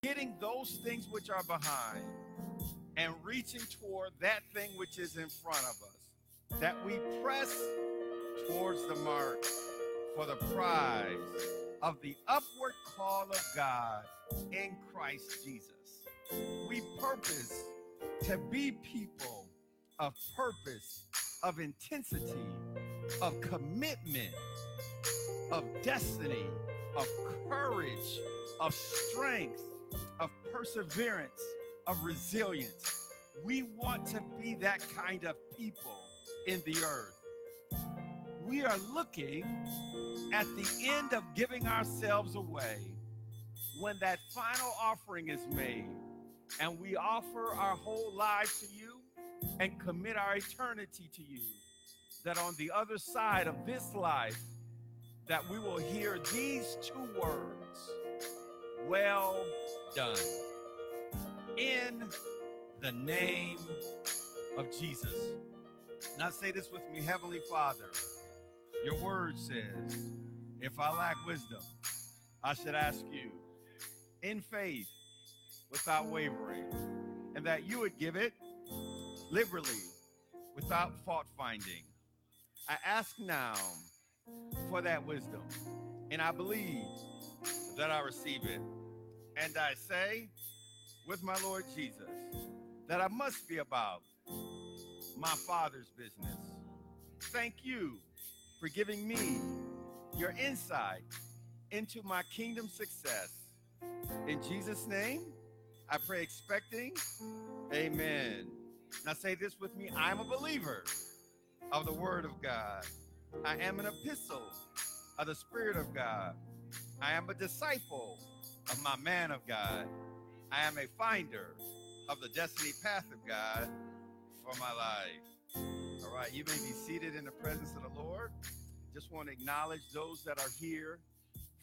forgetting those things which are behind and reaching toward that thing which is in front of us, that we press towards the mark for the prize of the upward call of God in Christ Jesus. We purpose to be people of purpose, of intensity, of commitment, of destiny, of courage, of strength, of perseverance, of resilience. We want to be that kind of people in the earth. We are looking at the end of giving ourselves away when that final offering is made and we offer our whole lives to you and commit our eternity to you that on the other side of this life that we will hear these two words well done. In the name of jesus. Now say this with me heavenly father. Your word says if i lack wisdom i should ask you in faith without wavering and that you would give it liberally without fault finding. I ask now for that wisdom. And I believe that I receive it. And I say with my Lord Jesus that I must be about my Father's business. Thank you for giving me your insight into my kingdom success. In Jesus' name, I pray expecting. Amen. Now say this with me I'm a believer of the Word of God. I am an epistle of the Spirit of God. I am a disciple of my man of God. I am a finder of the destiny path of God for my life. All right, you may be seated in the presence of the Lord. Just want to acknowledge those that are here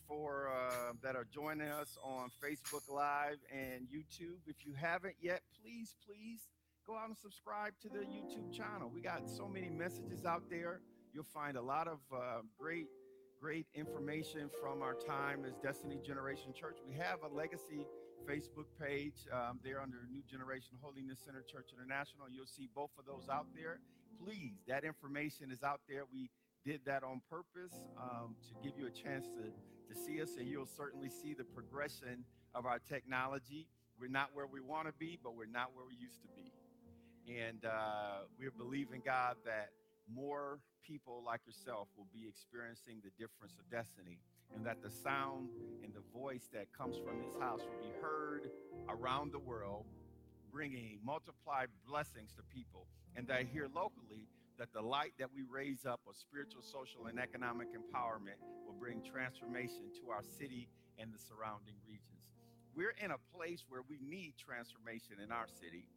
for uh, that are joining us on Facebook Live and YouTube. If you haven't yet, please, please go out and subscribe to the YouTube channel. We got so many messages out there. You'll find a lot of uh, great, great information from our time as Destiny Generation Church. We have a legacy Facebook page um, there under New Generation Holiness Center Church International. You'll see both of those out there. Please, that information is out there. We did that on purpose um, to give you a chance to, to see us, and you'll certainly see the progression of our technology. We're not where we want to be, but we're not where we used to be. And uh, we're believing God that more people like yourself will be experiencing the difference of destiny, and that the sound and the voice that comes from this house will be heard around the world, bringing multiplied blessings to people, and that here locally, that the light that we raise up of spiritual, social, and economic empowerment will bring transformation to our city and the surrounding regions. We're in a place where we need transformation in our city,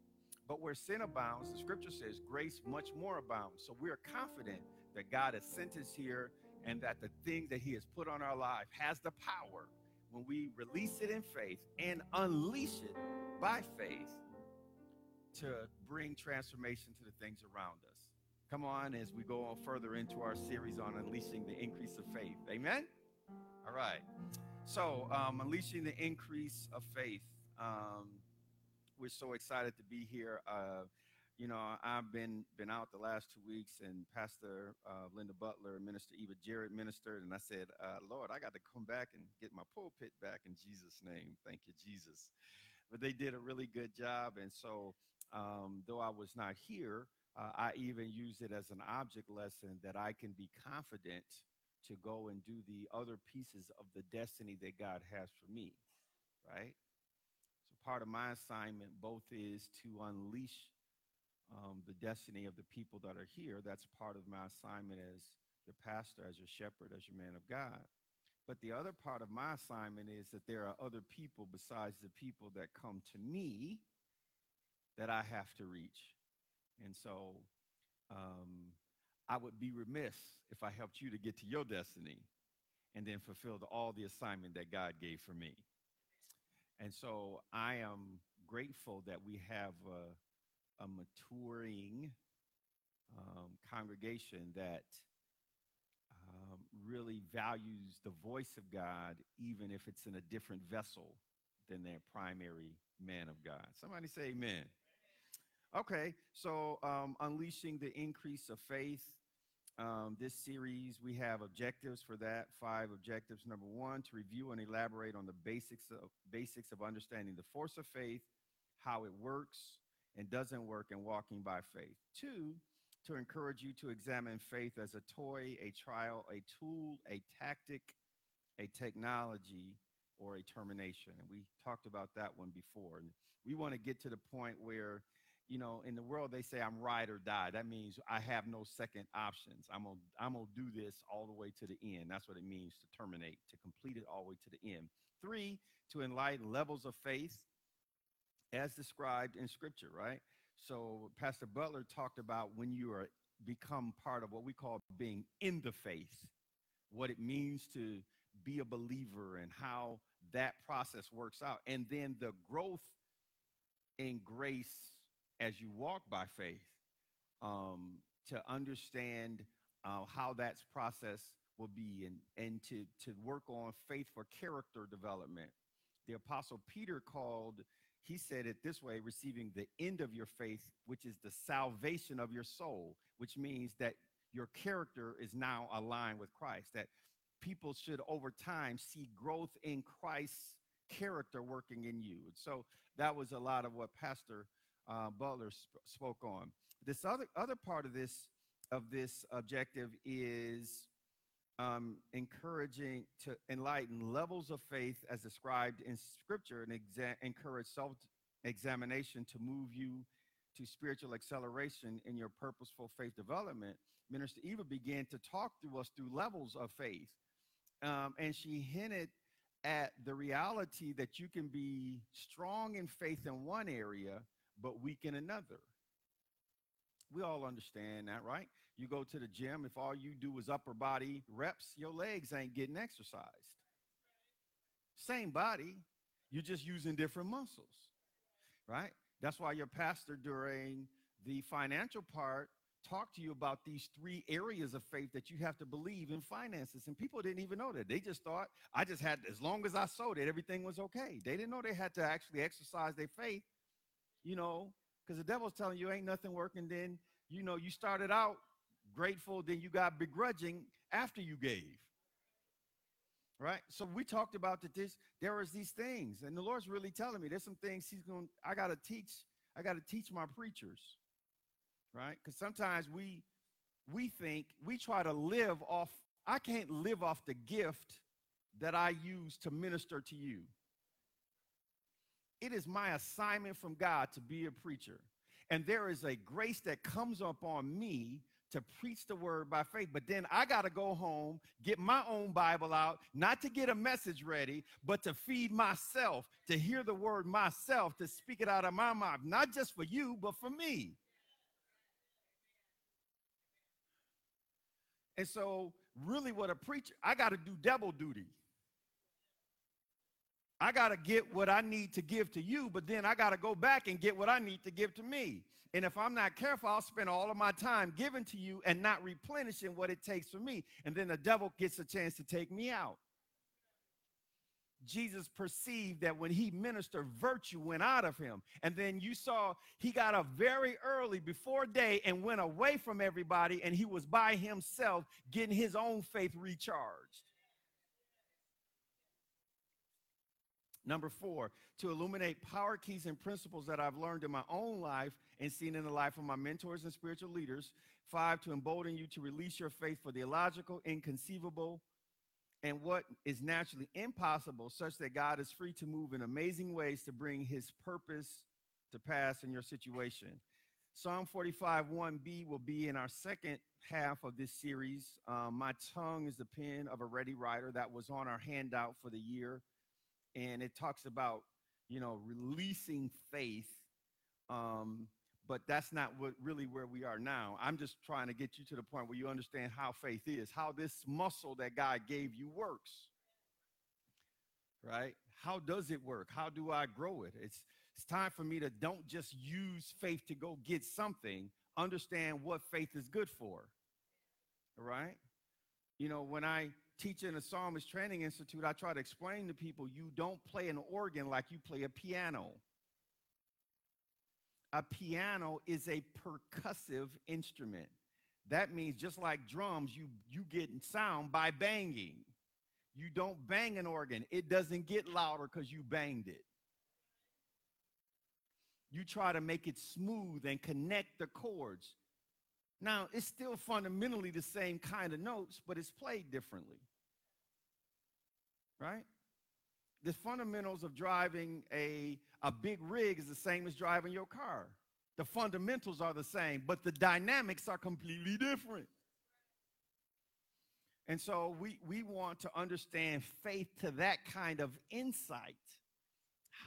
but where sin abounds, the scripture says grace much more abounds. So we are confident that God has sent us here and that the thing that He has put on our life has the power when we release it in faith and unleash it by faith to bring transformation to the things around us. Come on as we go on further into our series on unleashing the increase of faith. Amen? All right. So, um, unleashing the increase of faith. Um, we're so excited to be here. Uh, you know, I've been been out the last two weeks, and Pastor uh, Linda Butler, Minister Eva Jarrett ministered, and I said, uh, Lord, I got to come back and get my pulpit back in Jesus' name. Thank you, Jesus. But they did a really good job, and so um, though I was not here, uh, I even use it as an object lesson that I can be confident to go and do the other pieces of the destiny that God has for me, right? So part of my assignment both is to unleash um, the destiny of the people that are here. That's part of my assignment as your pastor, as your shepherd, as your man of God. But the other part of my assignment is that there are other people besides the people that come to me that I have to reach. And so um, I would be remiss if I helped you to get to your destiny and then fulfilled all the assignment that God gave for me. And so I am grateful that we have a, a maturing um, congregation that um, really values the voice of God, even if it's in a different vessel than their primary man of God. Somebody say amen. Okay, so um, unleashing the increase of faith. Um, this series, we have objectives for that. Five objectives. Number one, to review and elaborate on the basics of basics of understanding the force of faith, how it works and doesn't work, in walking by faith. Two, to encourage you to examine faith as a toy, a trial, a tool, a tactic, a technology, or a termination. And we talked about that one before. And we want to get to the point where, you know, in the world they say I'm ride or die. That means I have no second options. I'm gonna I'm gonna do this all the way to the end. That's what it means to terminate, to complete it all the way to the end. Three, to enlighten levels of faith as described in scripture, right? So Pastor Butler talked about when you are become part of what we call being in the faith, what it means to be a believer and how that process works out. And then the growth in grace as you walk by faith um, to understand uh, how that process will be and, and to, to work on faith for character development. The Apostle Peter called, he said it this way receiving the end of your faith, which is the salvation of your soul, which means that your character is now aligned with Christ, that people should over time see growth in Christ's character working in you. And so that was a lot of what Pastor uh, Butler sp- spoke on. This other other part of this of this objective is um, encouraging to enlighten levels of faith as described in Scripture and exa- encourage self examination to move you to spiritual acceleration in your purposeful faith development. Minister Eva began to talk to us through levels of faith um, and she hinted at the reality that you can be strong in faith in one area, but weak in another. We all understand that, right? You go to the gym, if all you do is upper body reps, your legs ain't getting exercised. Same body, you're just using different muscles, right? That's why your pastor during the financial part talk to you about these three areas of faith that you have to believe in finances. And people didn't even know that. They just thought I just had, as long as I sowed it, everything was okay. They didn't know they had to actually exercise their faith, you know, because the devil's telling you ain't nothing working. Then, you know, you started out grateful, then you got begrudging after you gave. Right. So we talked about that this there is these things, and the Lord's really telling me there's some things He's going, I gotta teach, I gotta teach my preachers right? Because sometimes we we think we try to live off. I can't live off the gift that I use to minister to you. It is my assignment from God to be a preacher. And there is a grace that comes upon me to preach the word by faith. But then I got to go home, get my own Bible out, not to get a message ready, but to feed myself, to hear the word myself, to speak it out of my mouth, not just for you, but for me. And so, really, what a preacher, I got to do double duty. I got to get what I need to give to you, but then I got to go back and get what I need to give to me. And if I'm not careful, I'll spend all of my time giving to you and not replenishing what it takes for me. And then the devil gets a chance to take me out. Jesus perceived that when he ministered, virtue went out of him. And then you saw he got up very early before day and went away from everybody, and he was by himself getting his own faith recharged. Number four, to illuminate power keys and principles that I've learned in my own life and seen in the life of my mentors and spiritual leaders. Five, to embolden you to release your faith for the illogical, inconceivable, and what is naturally impossible, such that God is free to move in amazing ways to bring his purpose to pass in your situation. Psalm 45 1b will be in our second half of this series. Um, my tongue is the pen of a ready writer that was on our handout for the year. And it talks about, you know, releasing faith um, but that's not what really where we are now. I'm just trying to get you to the point where you understand how faith is, how this muscle that God gave you works. Right? How does it work? How do I grow it? It's it's time for me to don't just use faith to go get something, understand what faith is good for. Right? You know, when I teaching the psalmist training institute, I try to explain to people you don't play an organ like you play a piano. A piano is a percussive instrument. That means just like drums, you, you get sound by banging. You don't bang an organ, it doesn't get louder because you banged it. You try to make it smooth and connect the chords. Now, it's still fundamentally the same kind of notes, but it's played differently. Right? The fundamentals of driving a, a big rig is the same as driving your car. The fundamentals are the same, but the dynamics are completely different. And so we, we want to understand faith to that kind of insight.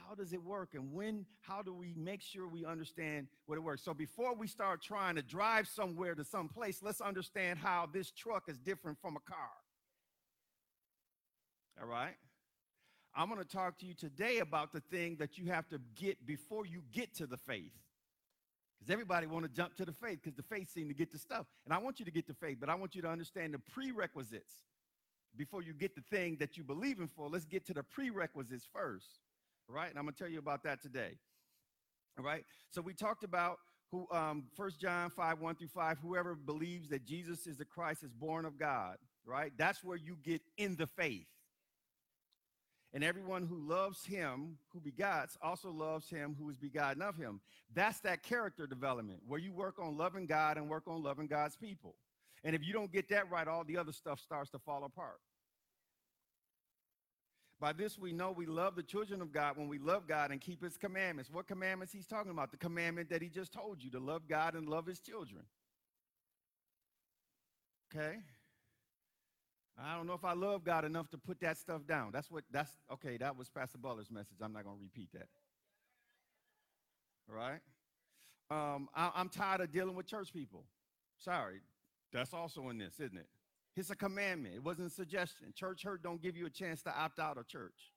How does it work? And when, how do we make sure we understand what it works? So before we start trying to drive somewhere to some place, let's understand how this truck is different from a car. All right? I'm going to talk to you today about the thing that you have to get before you get to the faith. Because everybody want to jump to the faith because the faith seem to get the stuff. And I want you to get the faith, but I want you to understand the prerequisites before you get the thing that you believe in for. Let's get to the prerequisites first. Right? And I'm going to tell you about that today. All right? So we talked about who um, 1 John 5, 1 through 5, whoever believes that Jesus is the Christ is born of God, right? That's where you get in the faith. And everyone who loves him who begots also loves him who is begotten of him. That's that character development where you work on loving God and work on loving God's people. And if you don't get that right, all the other stuff starts to fall apart. By this we know we love the children of God when we love God and keep his commandments. What commandments he's talking about? The commandment that he just told you to love God and love his children. Okay? I don't know if I love God enough to put that stuff down. That's what, that's, okay, that was Pastor Butler's message. I'm not going to repeat that. All right? Um, I, I'm tired of dealing with church people. Sorry. That's also in this, isn't it? It's a commandment. It wasn't a suggestion. Church hurt don't give you a chance to opt out of church.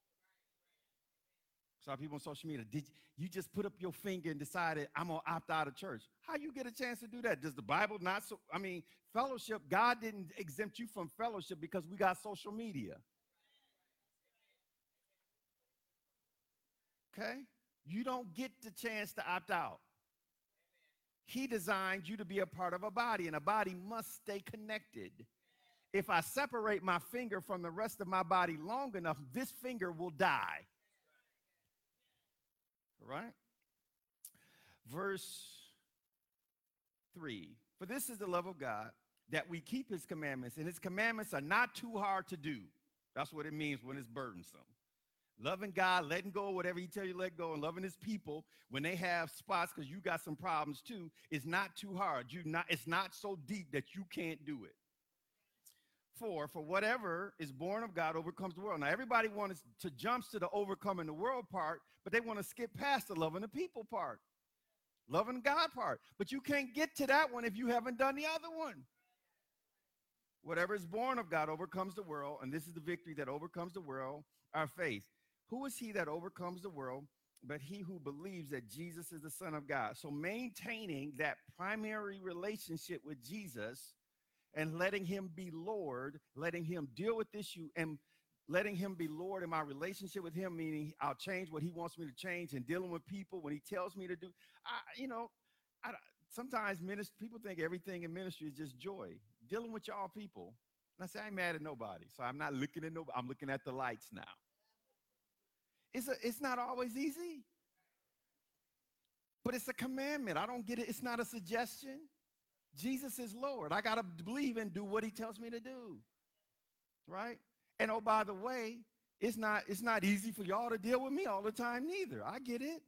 Some people on social media, did you just put up your finger and decided I'm gonna opt out of church? How you get a chance to do that? Does the Bible not so I mean, fellowship, God didn't exempt you from fellowship because we got social media. Okay? You don't get the chance to opt out. He designed you to be a part of a body, and a body must stay connected. If I separate my finger from the rest of my body long enough, this finger will die right? Verse 3 For this is the love of God, that we keep his commandments, and his commandments are not too hard to do. That's what it means when it's burdensome. Loving God, letting go of whatever he tell you to let go, and loving his people when they have spots because you got some problems too, is not too hard. You not it's not so deep that you can't do it. For for whatever is born of God overcomes the world. Now everybody wants to jump to the overcoming the world part, but they want to skip past the loving the people part, loving God part. But you can't get to that one if you haven't done the other one. Whatever is born of God overcomes the world, and this is the victory that overcomes the world, our faith. Who is he that overcomes the world? But he who believes that Jesus is the Son of God. So maintaining that primary relationship with Jesus and letting him be Lord, letting him deal with issue and letting him be Lord in my relationship with him, meaning I'll change what he wants me to change and dealing with people when he tells me to do. I, you know, I, sometimes ministry, people think everything in ministry is just joy. Dealing with y'all people. And I say, I ain't mad at nobody. So I'm not looking at nobody. I'm looking at the lights now. It's, a, it's not always easy. But it's a commandment. I don't get it. It's not a suggestion. Jesus is Lord. I got to believe and do what he tells me to do. Right? And oh, by the way, it's not it's not easy for y'all to deal with me all the time neither. I get it.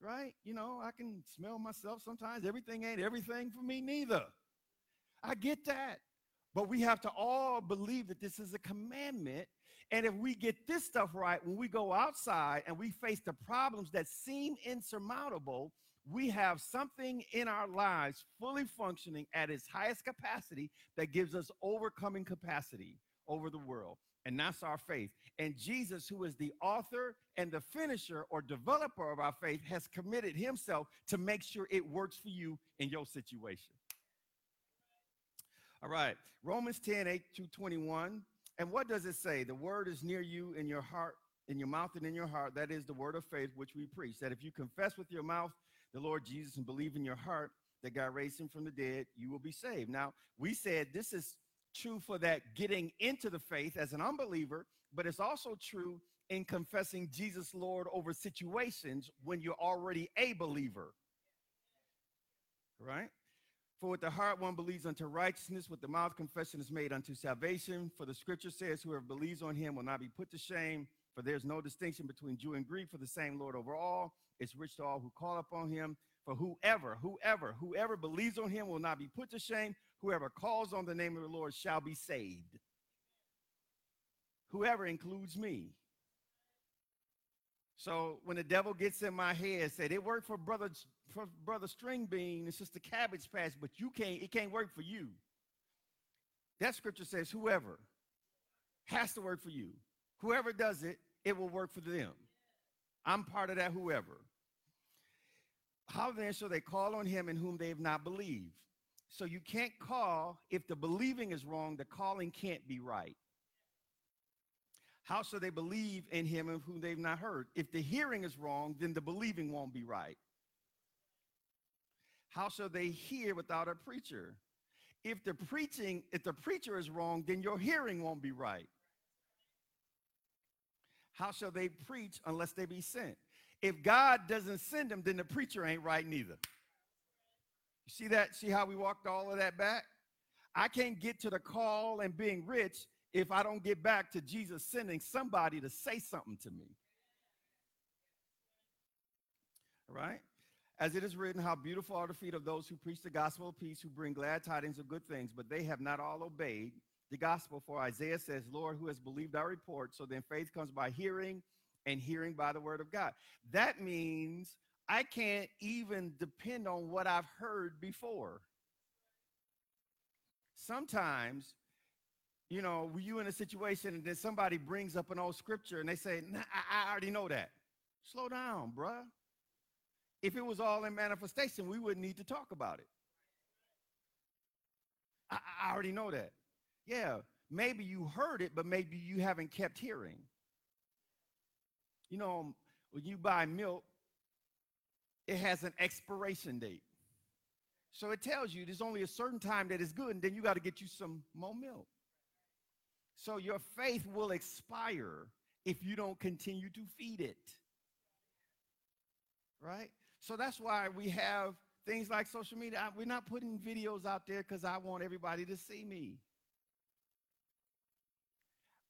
Right? You know, I can smell myself sometimes. Everything ain't everything for me neither. I get that. But we have to all believe that this is a commandment. And if we get this stuff right, when we go outside and we face the problems that seem insurmountable, we have something in our lives fully functioning at its highest capacity that gives us overcoming capacity over the world. And that's our faith. And Jesus, who is the author and the finisher or developer of our faith, has committed himself to make sure it works for you in your situation. All right. Romans 10, 8 to 21. And what does it say? The word is near you in your heart, in your mouth and in your heart. That is the word of faith which we preach. That if you confess with your mouth the Lord Jesus and believe in your heart that God raised him from the dead, you will be saved. Now, we said this is true for that getting into the faith as an unbeliever, but it's also true in confessing Jesus Lord over situations when you're already a believer. Right? For with the heart one believes unto righteousness, with the mouth confession is made unto salvation. For the scripture says, Whoever believes on him will not be put to shame. For there's no distinction between Jew and Greek, for the same Lord over all is rich to all who call upon him. For whoever, whoever, whoever believes on him will not be put to shame. Whoever calls on the name of the Lord shall be saved. Whoever includes me. So when the devil gets in my head, said it worked for brother for brother String Bean and sister Cabbage Patch, but you can't. It can't work for you. That scripture says whoever has to work for you. Whoever does it, it will work for them. I'm part of that. Whoever. How then shall they call on him in whom they have not believed? So you can't call if the believing is wrong. The calling can't be right. How shall they believe in him of whom they've not heard? If the hearing is wrong, then the believing won't be right. How shall they hear without a preacher? If the preaching, if the preacher is wrong, then your hearing won't be right. How shall they preach unless they be sent? If God doesn't send them, then the preacher ain't right neither. You see that? See how we walked all of that back? I can't get to the call and being rich if I don't get back to Jesus sending somebody to say something to me. Right? As it is written, how beautiful are the feet of those who preach the gospel of peace, who bring glad tidings of good things, but they have not all obeyed the gospel. For Isaiah says, Lord, who has believed our report? So then faith comes by hearing, and hearing by the word of God. That means I can't even depend on what I've heard before. Sometimes you know, you in a situation and then somebody brings up an old scripture and they say, nah, I, I already know that. Slow down, bruh. If it was all in manifestation, we wouldn't need to talk about it. I, I already know that. Yeah, maybe you heard it, but maybe you haven't kept hearing. You know, um, when you buy milk, it has an expiration date. So it tells you there's only a certain time that is good, and then you got to get you some more milk. So your faith will expire if you don't continue to feed it. Right? So that's why we have things like social media. We're not putting videos out there because I want everybody to see me.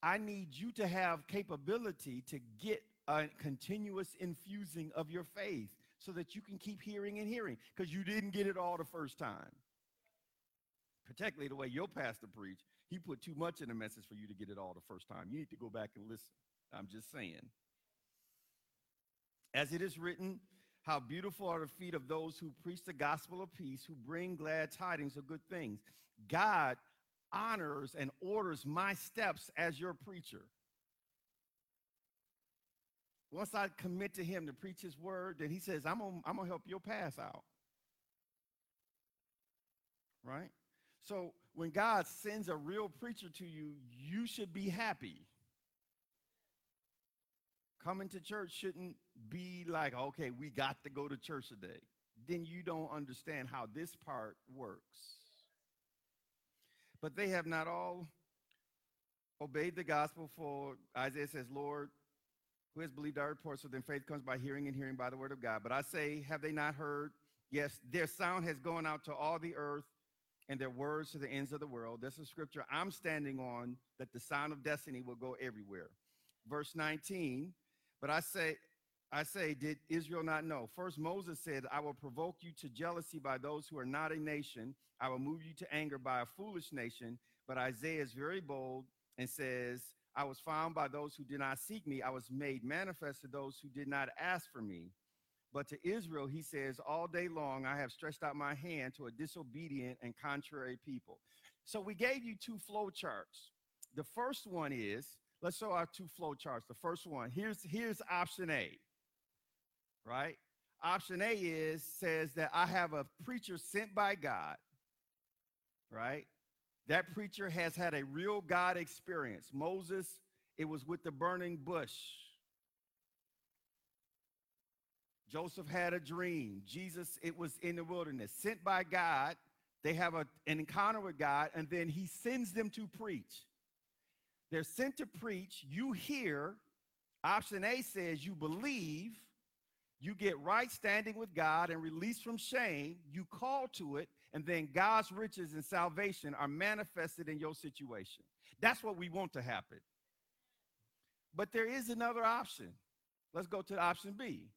I need you to have capability to get a continuous infusing of your faith so that you can keep hearing and hearing because you didn't get it all the first time. Particularly the way your pastor preached. He put too much in the message for you to get it all the first time. You need to go back and listen. I'm just saying. As it is written, how beautiful are the feet of those who preach the gospel of peace, who bring glad tidings of good things. God honors and orders my steps as your preacher. Once I commit to him to preach his word, then he says, I'm gonna, I'm gonna help your pass out. Right? So when God sends a real preacher to you, you should be happy. Coming to church shouldn't be like, okay, we got to go to church today. Then you don't understand how this part works. But they have not all obeyed the gospel, for Isaiah says, Lord, who has believed our report, so then faith comes by hearing and hearing by the word of God. But I say, have they not heard? Yes, their sound has gone out to all the earth and their words to the ends of the world. That's a scripture I'm standing on that the sound of destiny will go everywhere. Verse 19, but I say, I say, did Israel not know? First, Moses said, I will provoke you to jealousy by those who are not a nation. I will move you to anger by a foolish nation. But Isaiah is very bold and says, I was found by those who did not seek me. I was made manifest to those who did not ask for me. But to Israel, he says, All day long I have stretched out my hand to a disobedient and contrary people. So we gave you two flow charts. The first one is, let's show our two flow charts. The first one, here's, here's option A right? Option A is says that I have a preacher sent by God, right? That preacher has had a real God experience. Moses, it was with the burning bush. Joseph had a dream. Jesus, it was in the wilderness, sent by God. They have a, an encounter with God, and then he sends them to preach. They're sent to preach. You hear. Option A says you believe, you get right standing with God and released from shame. You call to it, and then God's riches and salvation are manifested in your situation. That's what we want to happen. But there is another option. Let's go to option B.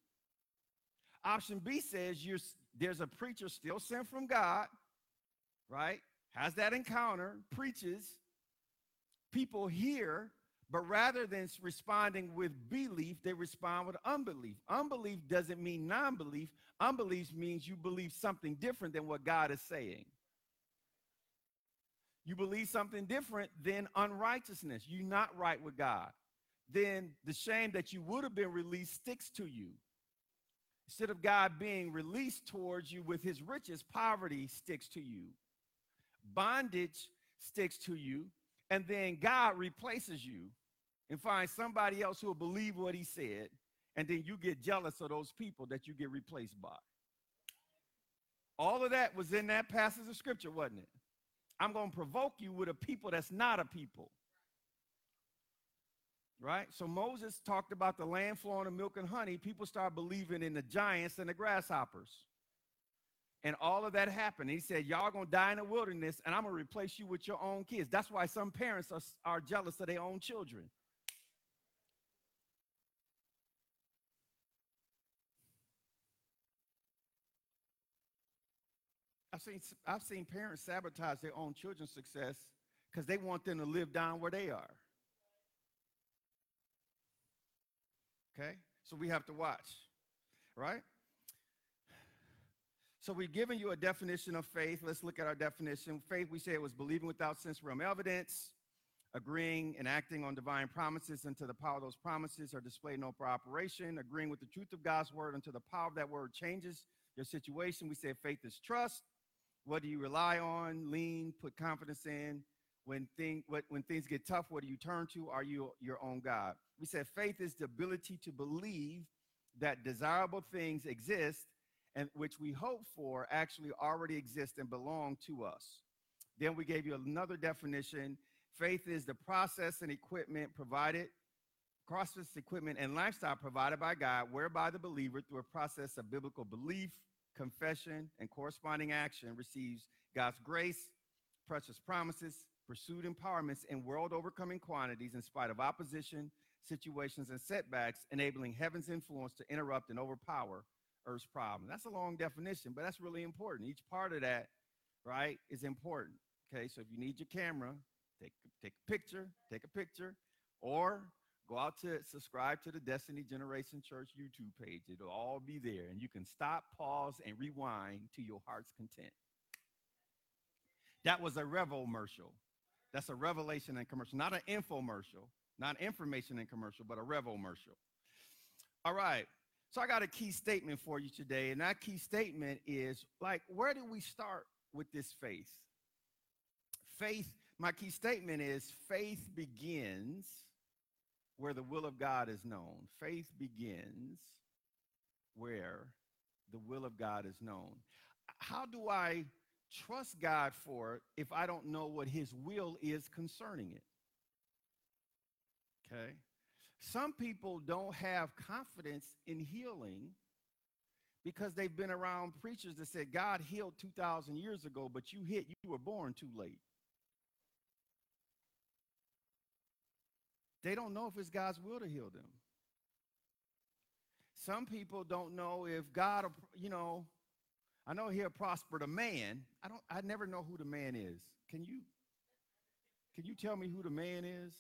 Option B says you're, there's a preacher still sent from God, right? Has that encounter, preaches, people hear, but rather than responding with belief, they respond with unbelief. Unbelief doesn't mean non belief, unbelief means you believe something different than what God is saying. You believe something different than unrighteousness. You're not right with God. Then the shame that you would have been released sticks to you. Instead of God being released towards you with his riches, poverty sticks to you. Bondage sticks to you. And then God replaces you and find somebody else who will believe what he said. And then you get jealous of those people that you get replaced by. All of that was in that passage of scripture, wasn't it? I'm going to provoke you with a people that's not a people right? So Moses talked about the land flowing of milk and honey. People start believing in the giants and the grasshoppers. And all of that happened. He said, Y'all gonna die in the wilderness, and I'm gonna replace you with your own kids. That's why some parents are, are jealous of their own children. I've seen, I've seen parents sabotage their own children's success because they want them to live down where they are. Okay? So we have to watch, right? So we've given you a definition of faith. Let's look at our definition. Faith, we say it was believing without sense realm evidence, agreeing and acting on divine promises until the power of those promises are displayed in open operation, agreeing with the truth of God's word until the power of that word changes your situation. We say faith is trust. What do you rely on, lean, put confidence in? When, thing, when things get tough, what do you turn to? Are you your own God? We said faith is the ability to believe that desirable things exist and which we hope for actually already exist and belong to us. Then we gave you another definition. Faith is the process and equipment provided, process, equipment, and lifestyle provided by God, whereby the believer, through a process of biblical belief, confession, and corresponding action, receives God's grace, precious promises, pursued empowerments in world overcoming quantities in spite of opposition, situations, and setbacks, enabling heaven's influence to interrupt and overpower Earth's problem. That's a long definition, but that's really important. Each part of that, right, is important. Okay, so if you need your camera, take, take a picture, take a picture, or go out to subscribe to the Destiny Generation Church YouTube page. It'll all be there, and you can stop, pause, and rewind to your heart's content. That was a revelmercial. That's a revelation and commercial, not an infomercial. Not information and commercial, but a revelmercial. All right. So I got a key statement for you today. And that key statement is like, where do we start with this faith? Faith, my key statement is faith begins where the will of God is known. Faith begins where the will of God is known. How do I trust God for it if I don't know what his will is concerning it? Okay. Some people don't have confidence in healing because they've been around preachers that said God healed 2,000 years ago, but you hit, you were born too late. They don't know if it's God's will to heal them. Some people don't know if God, you know, I know he'll prosper the man. I don't, I never know who the man is. Can you, can you tell me who the man is?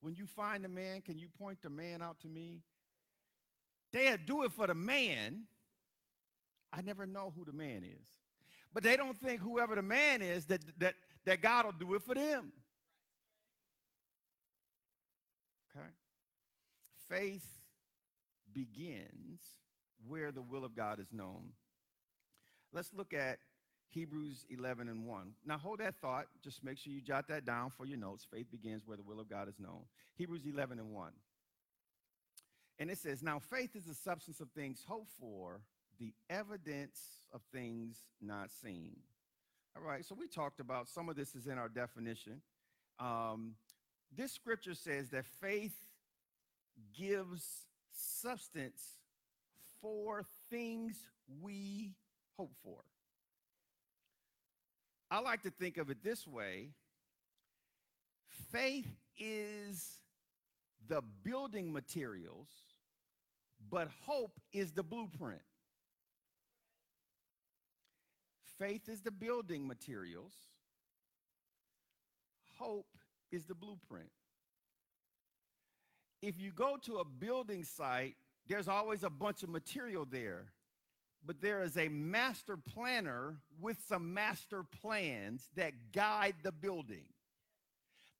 When you find the man, can you point the man out to me? They'll do it for the man. I never know who the man is. But they don't think whoever the man is that that that God will do it for them. Okay? Faith begins where the will of God is known. Let's look at Hebrews 11 and 1. Now hold that thought. Just make sure you jot that down for your notes. Faith begins where the will of God is known. Hebrews 11 and 1. And it says, Now faith is the substance of things hoped for, the evidence of things not seen. All right, so we talked about some of this is in our definition. Um, this scripture says that faith gives substance for things we hope for. I like to think of it this way faith is the building materials, but hope is the blueprint. Faith is the building materials, hope is the blueprint. If you go to a building site, there's always a bunch of material there but there is a master planner with some master plans that guide the building.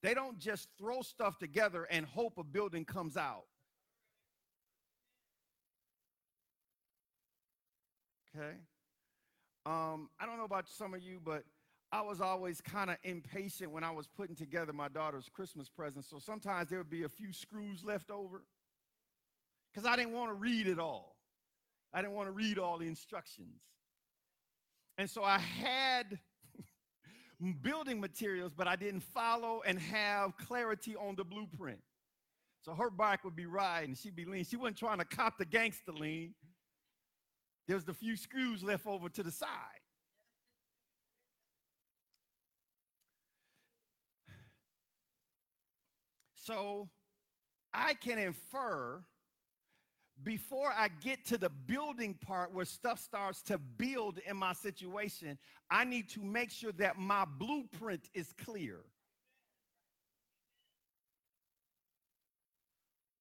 They don't just throw stuff together and hope a building comes out. Okay. Um, I don't know about some of you, but I was always kind of impatient when I was putting together my daughter's Christmas present. So sometimes there would be a few screws left over because I didn't want to read it all. I didn't want to read all the instructions. And so I had building materials, but I didn't follow and have clarity on the blueprint. So her bike would be riding, she'd be lean. She wasn't trying to cop the gangster lean. There's the few screws left over to the side. So I can infer before I get to the building part where stuff starts to build in my situation, I need to make sure that my blueprint is clear.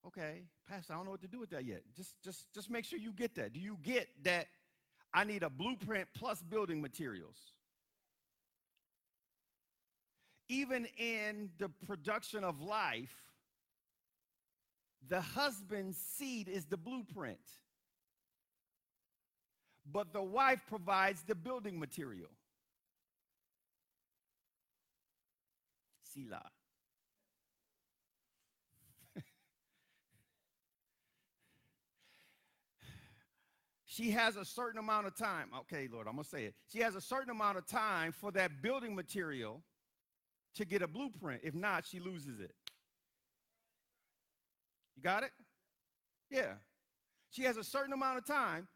Okay, Pastor, I don't know what to do with that yet. Just just just make sure you get that. Do you get that I need a blueprint plus building materials? Even in the production of life, the husband's seed is the blueprint, but the wife provides the building material. Selah. she has a certain amount of time. Okay, Lord, I'm going to say it. She has a certain amount of time for that building material to get a blueprint. If not, she loses it. You got it? Yeah. She has a certain amount of time,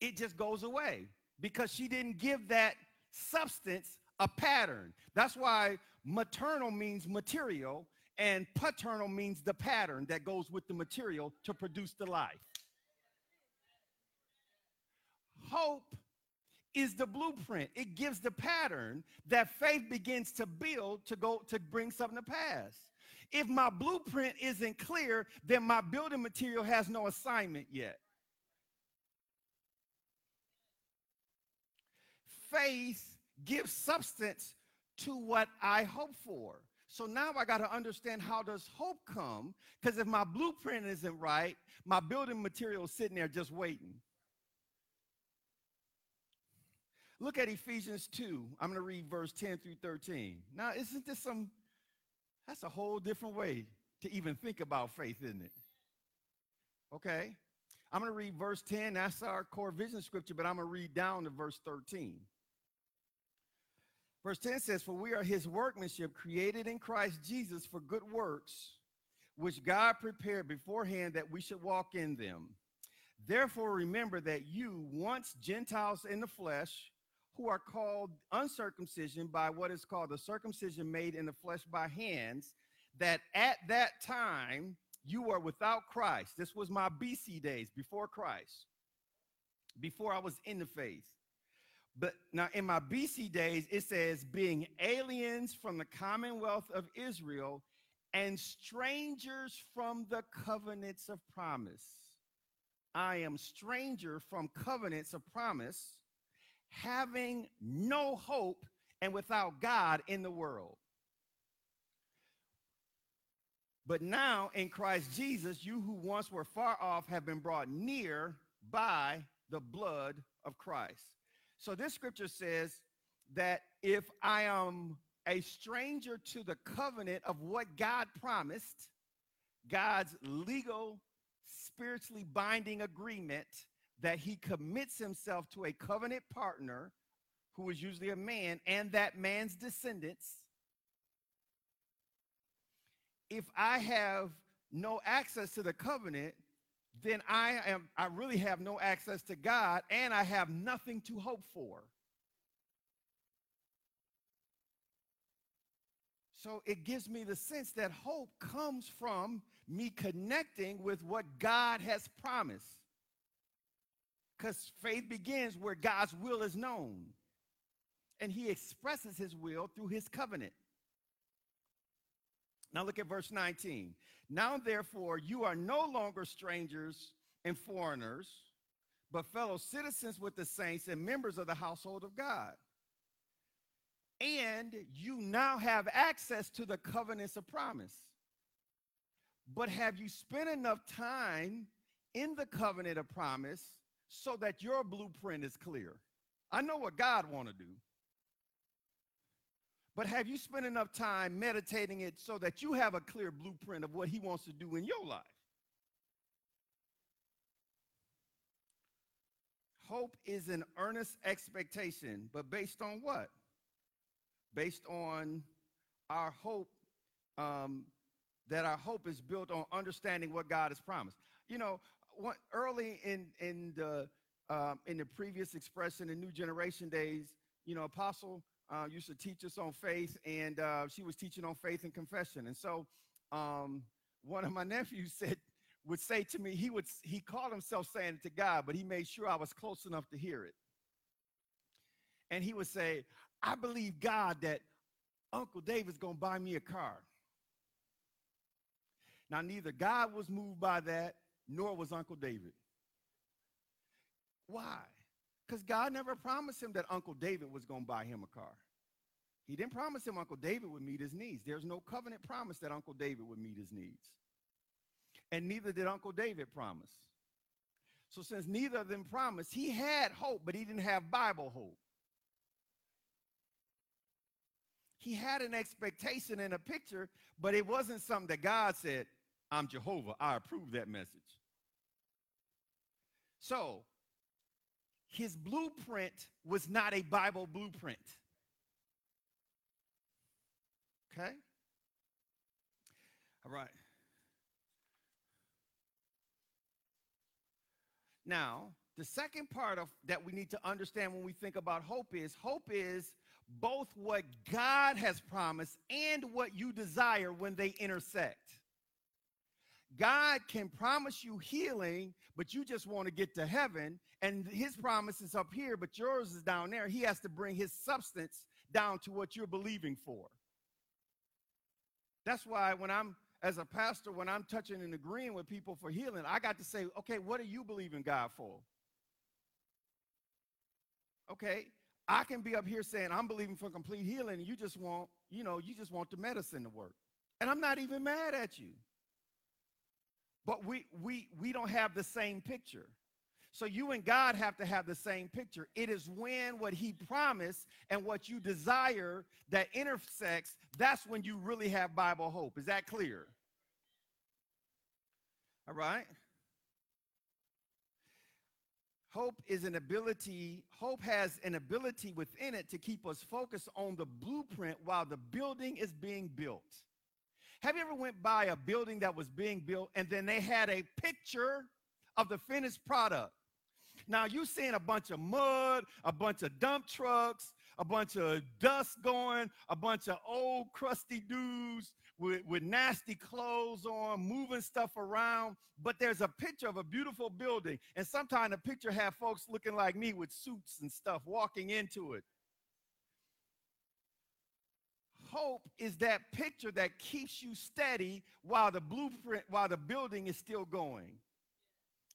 it just goes away because she didn't give that substance a pattern. That's why maternal means material and paternal means the pattern that goes with the material to produce the life. Hope is the blueprint. It gives the pattern that faith begins to build to go to bring something to pass. If my blueprint isn't clear, then my building material has no assignment yet. Faith gives substance to what I hope for. So now I got to understand how does hope come? Because if my blueprint isn't right, my building material is sitting there just waiting. Look at Ephesians 2. I'm going to read verse 10 through 13. Now, isn't this some that's a whole different way to even think about faith, isn't it? Okay. I'm going to read verse 10. That's our core vision scripture, but I'm going to read down to verse 13. Verse 10 says, For we are his workmanship, created in Christ Jesus for good works, which God prepared beforehand that we should walk in them. Therefore, remember that you, once Gentiles in the flesh, who are called uncircumcision by what is called the circumcision made in the flesh by hands, that at that time you were without Christ. This was my BC days before Christ, before I was in the faith. But now in my BC days, it says, being aliens from the commonwealth of Israel and strangers from the covenants of promise. I am stranger from covenants of promise having no hope and without God in the world. But now in Christ Jesus, you who once were far off have been brought near by the blood of Christ. So this scripture says, that if I am a stranger to the covenant of what God promised, God's legal, spiritually binding agreement that he commits himself to a covenant partner who is usually a man and that man's descendants. If I have no access to the covenant, then I am I really have no access to God and I have nothing to hope for. So it gives me the sense that hope comes from me connecting with what God has promised. Because faith begins where God's will is known. And he expresses his will through his covenant. Now look at verse 19. Now, therefore, you are no longer strangers and foreigners, but fellow citizens with the saints and members of the household of God. And you now have access to the covenants of promise. But have you spent enough time in the covenant of promise so that your blueprint is clear? I know what God want to do. But have you spent enough time meditating it so that you have a clear blueprint of what he wants to do in your life? Hope is an earnest expectation, but based on what? Based on our hope, um, that our hope is built on understanding what God has promised. You know, early in in the um, in the previous expression in New Generation days, you know, Apostle uh, used to teach us on faith, and uh, she was teaching on faith and confession. And so, um, one of my nephews said, would say to me, he would he called himself saying it to God, but he made sure I was close enough to hear it. And he would say, I believe God that Uncle David's gonna buy me a car. Now, neither God was moved by that, nor was Uncle David. Why? Because God never promised him that Uncle David was going to buy him a car. He didn't promise him Uncle David would meet his needs. There's no covenant promise that Uncle David would meet his needs. And neither did Uncle David promise. So, since neither of them promised, he had hope, but he didn't have Bible hope. He had an expectation and a picture, but it wasn't something that God said, I'm Jehovah. I approve that message. So, his blueprint was not a Bible blueprint. Okay? All right. Now, the second part of that we need to understand when we think about hope is hope is both what God has promised and what you desire when they intersect. God can promise you healing, but you just want to get to heaven, and his promise is up here, but yours is down there. He has to bring his substance down to what you're believing for. That's why when I'm as a pastor, when I'm touching and agreeing with people for healing, I got to say, okay, what are you believing God for? Okay, I can be up here saying I'm believing for complete healing, and you just want, you know, you just want the medicine to work. And I'm not even mad at you. But we we we don't have the same picture. So you and God have to have the same picture. It is when what he promised and what you desire that intersects, that's when you really have Bible hope. Is that clear? All right. Hope is an ability, hope has an ability within it to keep us focused on the blueprint while the building is being built. Have you ever went by a building that was being built and then they had a picture of the finished product? Now you seeing a bunch of mud, a bunch of dump trucks, a bunch of dust going, a bunch of old crusty dudes with, with nasty clothes on, moving stuff around. But there's a picture of a beautiful building. And sometimes the picture have folks looking like me with suits and stuff walking into it hope is that picture that keeps you steady while the blueprint, while the building is still going.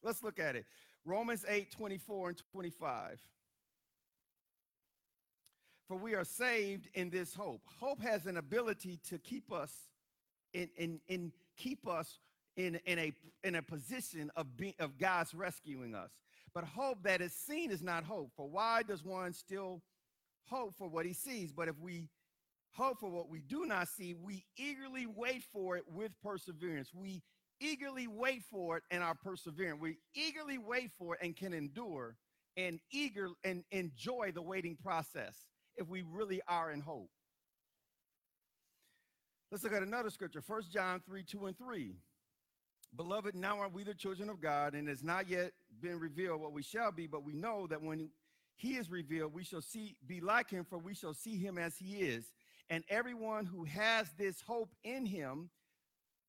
Let's look at it. Romans 8 24 and 25. For we are saved in this hope. Hope has an ability to keep us in, in, in keep us in, in, a, in a position of, be, of God's rescuing us. But hope that is seen is not hope. For why does one still hope for what he sees. But if we hope for what we do not see, we eagerly wait for it with perseverance. We eagerly wait for it and are persevering. We eagerly wait for it and can endure and eager and enjoy the waiting process if we really are in hope. Let's look at another scripture, First John 3 2 and 3. Beloved, now are we the children of God, and it's not yet been revealed what we shall be, but we know that when he is revealed, we shall see be like him, for we shall see him as he is. And everyone who has this hope in him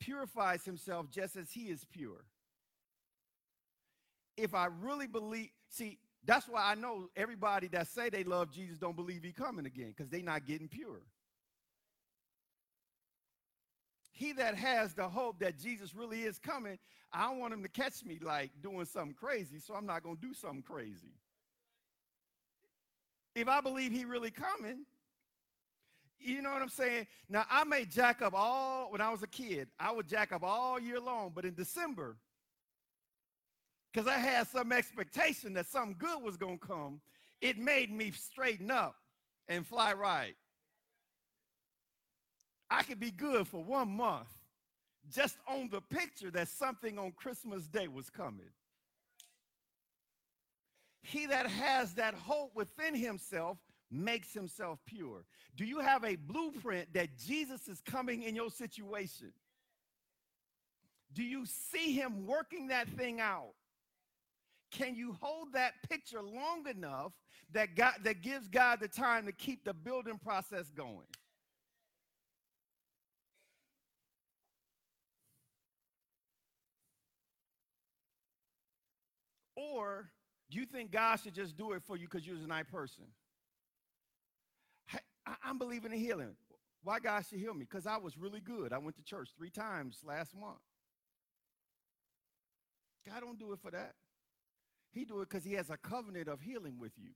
purifies himself just as he is pure. If I really believe, see, that's why I know everybody that say they love Jesus don't believe he coming again, because they're not getting pure. He that has the hope that Jesus really is coming, I don't want him to catch me like doing something crazy, so I'm not going to do something crazy. If I believe he really coming, you know what I'm saying? Now, I may jack up all, when I was a kid, I would jack up all year long, but in December, because I had some expectation that something good was to come, it made me straighten up and fly right. I could be good for one month just on the picture that something on Christmas Day was coming. He that has that hope within himself makes himself pure. Do you have a blueprint that Jesus is coming in your situation? Do you see him working that thing out? Can you hold that picture long enough that God that gives God the time to keep the building process going? Or do you think God should just do it for you because you're a nice person? I, am believing in healing. Why God should heal me? Because I was really good. I went to church three times last month. God don't do it for that. He do it because he has a covenant of healing with you.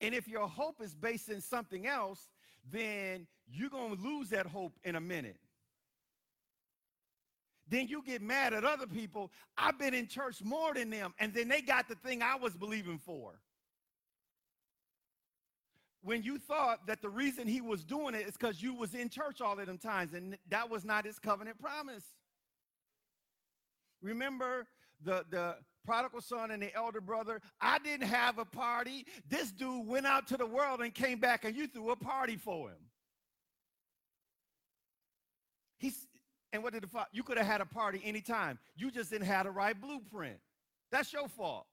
And if your hope is based in something else, then you're going to lose that hope in a minute. Then you get mad at other people. I've been in church more than them, and then they got the thing I was believing for when you thought that the reason he was doing it is because you was in church all of them times and that was not his covenant promise. Remember the the prodigal son and the elder brother? I didn't have a party. This dude went out to the world and came back and you threw a party for him. He's and what did the you could have had a party anytime. You just didn't have the right blueprint. That's your fault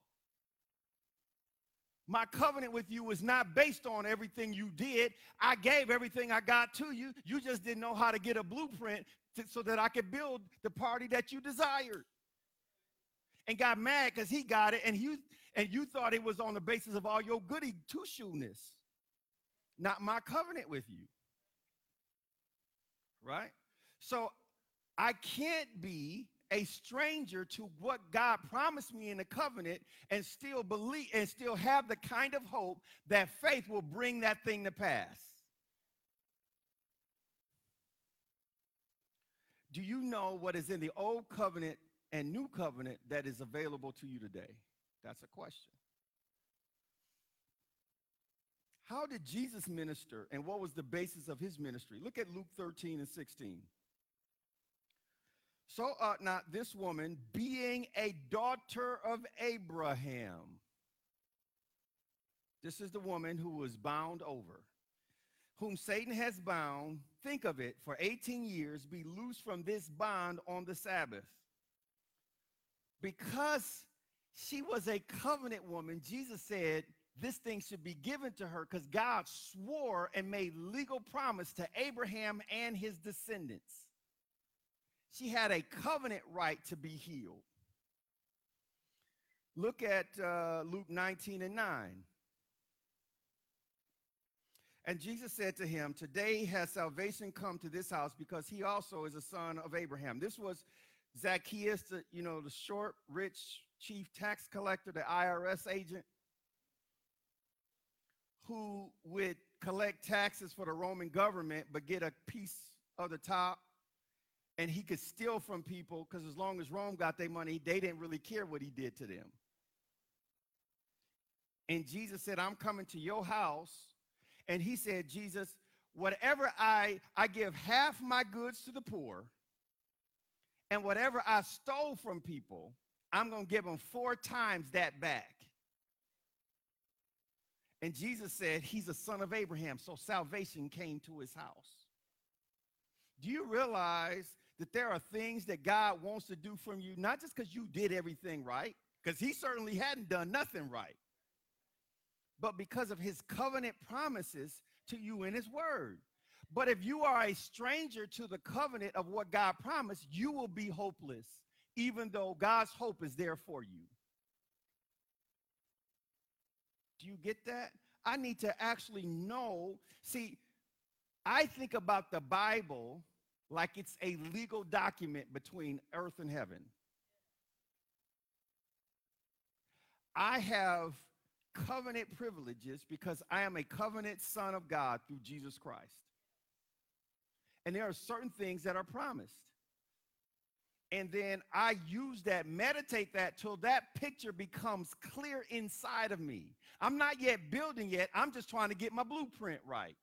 my covenant with you was not based on everything you did. I gave everything I got to you. You just didn't know how to get a blueprint to, so that I could build the party that you desired. And got mad because he got it and you and you thought it was on the basis of all your goody two-shoeness. Not my covenant with you. Right? So I can't be a stranger to what God promised me in the covenant and still believe and still have the kind of hope that faith will bring that thing to pass. Do you know what is in the old covenant and new covenant that is available to you today? That's a question. How did Jesus minister and what was the basis of his ministry? Look at Luke 13 and 16. So ought not this woman, being a daughter of Abraham, this is the woman who was bound over, whom Satan has bound, think of it, for 18 years, be loosed from this bond on the Sabbath. Because she was a covenant woman, Jesus said this thing should be given to her because God swore and made legal promise to Abraham and his descendants she had a covenant right to be healed. Look at uh, Luke 19 and 9. And Jesus said to him, Today has salvation come to this house because he also is a son of Abraham. This was Zacchaeus, the, you know, the short, rich chief tax collector, the IRS agent, who would collect taxes for the Roman government but get a piece of the top and he could steal from people because as long as Rome got their money, they didn't really care what he did to them. And Jesus said, I'm coming to your house. And he said, Jesus, whatever I I give half my goods to the poor, and whatever I stole from people, I'm going to give them four times that back. And Jesus said, He's a son of Abraham, so salvation came to his house. Do you realize that there are things that God wants to do from you, not just because you did everything right, because He certainly hadn't done nothing right, but because of His covenant promises to you in His word. But if you are a stranger to the covenant of what God promised, you will be hopeless, even though God's hope is there for you. Do you get that? I need to actually know. See, I think about the Bible like it's a legal document between earth and heaven. I have covenant privileges because I am a covenant son of God through Jesus Christ. And there are certain things that are promised. And then I use that, meditate that till that picture becomes clear inside of me. I'm not yet building yet. I'm just trying to get my blueprint right.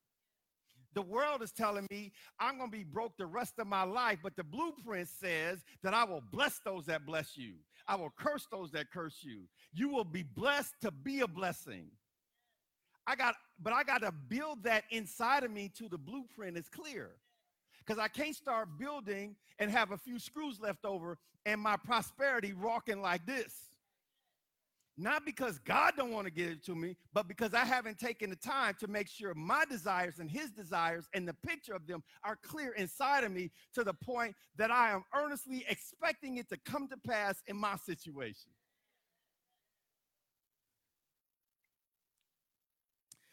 The world is telling me I'm going to be broke the rest of my life, but the blueprint says that I will bless those that bless you. I will curse those that curse you. You will be blessed to be a blessing. I got, but I got to build that inside of me till the blueprint is clear because I can't start building and have a few screws left over and my prosperity rocking like this. Not because God don't want to give it to me, but because I haven't taken the time to make sure my desires and his desires and the picture of them are clear inside of me to the point that I am earnestly expecting it to come to pass in my situation.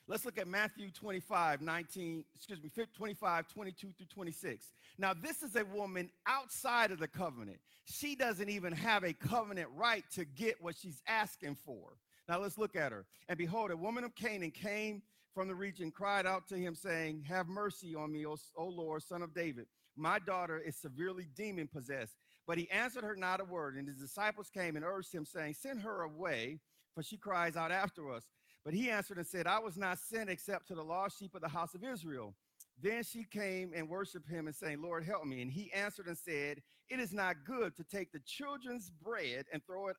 Let's look at Matthew 25, 19, excuse me, 25, 22 through 26. Now, this is a woman outside of the covenant. She doesn't even have a covenant right to get what she's asking for. Now, let's look at her. And behold, a woman of Canaan came from the region, cried out to him, saying, Have mercy on me, O, o Lord, son of David. My daughter is severely demon possessed. But he answered her not a word. And his disciples came and urged him, saying, Send her away, for she cries out after us. But he answered and said, I was not sent except to the lost sheep of the house of Israel. Then she came and worshiped him and saying, Lord, help me. And he answered and said, It is not good to take the children's bread and throw it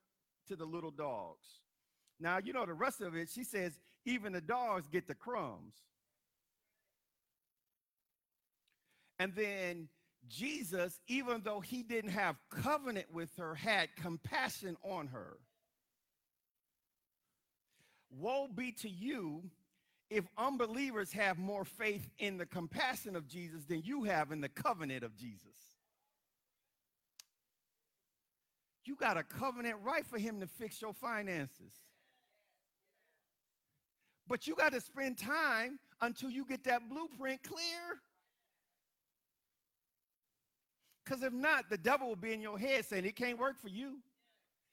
to the little dogs. Now, you know the rest of it. She says, Even the dogs get the crumbs. And then Jesus, even though he didn't have covenant with her, had compassion on her. Woe be to you if unbelievers have more faith in the compassion of Jesus than you have in the covenant of Jesus. You got a covenant right for him to fix your finances. But you got to spend time until you get that blueprint clear. Because if not, the devil will be in your head saying it can't work for you.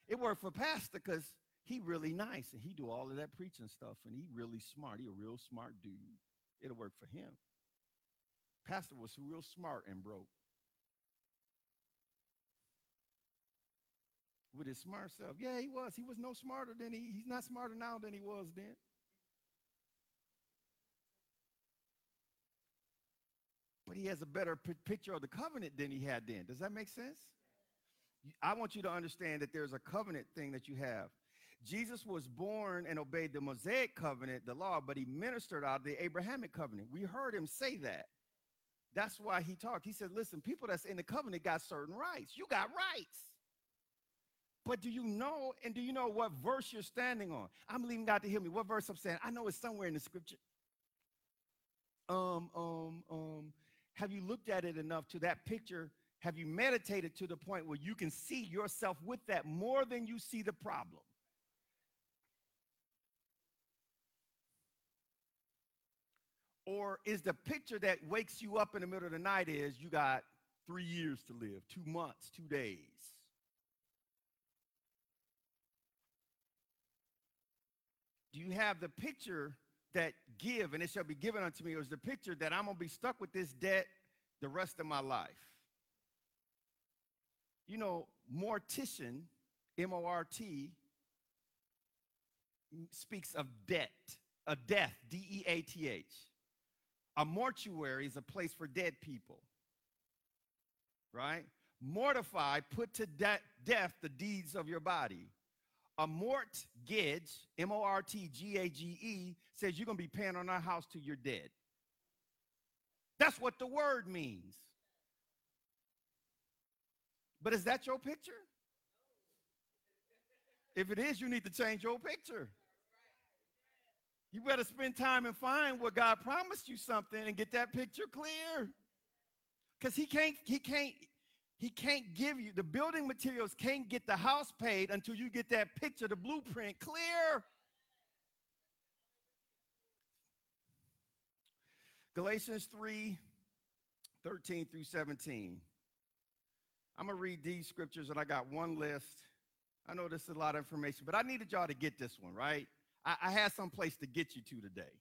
It worked for pastor because he really nice and he do all of that preaching stuff and he really smart. He a real smart dude. It'll work for him. Pastor was real smart and broke. With his smart self. Yeah, he was. He was no smarter than he, he's not smarter now than he was then. But he has a better p- picture of the covenant than he had then. Does that make sense? I want you to understand that there's a covenant thing that you have. Jesus was born and obeyed the Mosaic covenant, the law, but he ministered out of the Abrahamic covenant. We heard him say that. That's why he talked. He said, listen, people that's in the covenant got certain rights. You got rights. But do you know, and do you know what verse you're standing on? I'm leaving God to hear me. What verse I'm saying? I know it's somewhere in the scripture. Um, um, um, have you looked at it enough to that picture? Have you meditated to the point where you can see yourself with that more than you see the problem? Or is the picture that wakes you up in the middle of the night is you got three years to live, two months, two days? Do you have the picture that give and it shall be given unto me, or is the picture that I'm going to be stuck with this debt the rest of my life? You know, mortician, M O R T, speaks of debt, a death, D E A T H. A mortuary is a place for dead people, right? Mortify, put to de- death the deeds of your body. A mort mortgage, M O R T G A G E, says you're going to be paying on our house till you're dead. That's what the word means. But is that your picture? If it is, you need to change your picture. You better spend time and find where God promised you something and get that picture clear. Because he can't, he can't, he can't give you the building materials can't get the house paid until you get that picture, the blueprint clear. Galatians 3 13 through 17. I'm going to read these scriptures, and I got one list. I know this is a lot of information, but I needed y'all to get this one, right? I, I had some place to get you to today.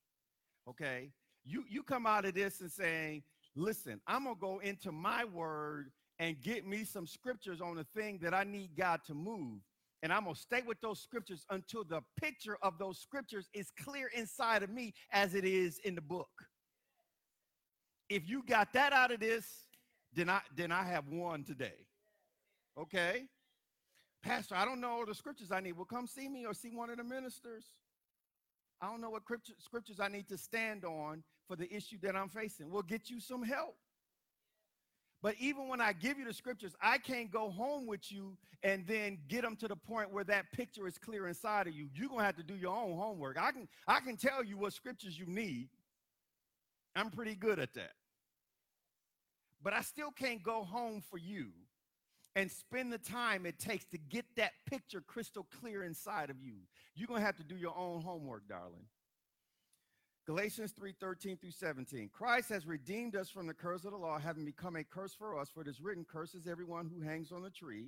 Okay? You, you come out of this and saying, listen, I'm to go into my word and get me some scriptures on the thing that I need God to move. And I'm to stay with those scriptures until the picture of those scriptures is clear inside of me as it is in the book. If you got that out of this, then I then I have one today. Okay? Pastor, I don't know all the scriptures I need. Well, come see me or see one of the ministers. I don't know what scriptures I need to stand on for the issue that I'm facing. We'll get you some help. But even when I give you the scriptures, I can't go home with you and then get them to the point where that picture is clear inside of you. You're gonna have to do your own homework. I can I can tell you what scriptures you need. I'm pretty good at that. But I still can't go home for you and spend the time it takes to get that picture crystal clear inside of you. You're going to have to do your own homework, darling. Galatians 3 13 through 17. Christ has redeemed us from the curse of the law, having become a curse for us, for it is written, Curses everyone who hangs on the tree,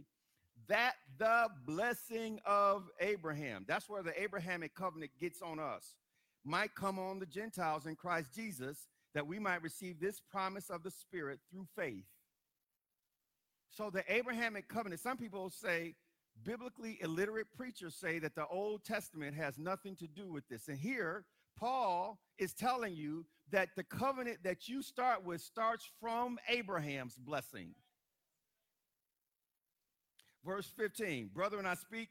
that the blessing of Abraham, that's where the Abrahamic covenant gets on us, might come on the Gentiles in Christ Jesus, that we might receive this promise of the Spirit through faith. So the Abrahamic covenant, some people say, biblically illiterate preachers say that the Old Testament has nothing to do with this. And here, Paul is telling you that the covenant that you start with starts from Abraham's blessing. Verse 15, brethren, I speak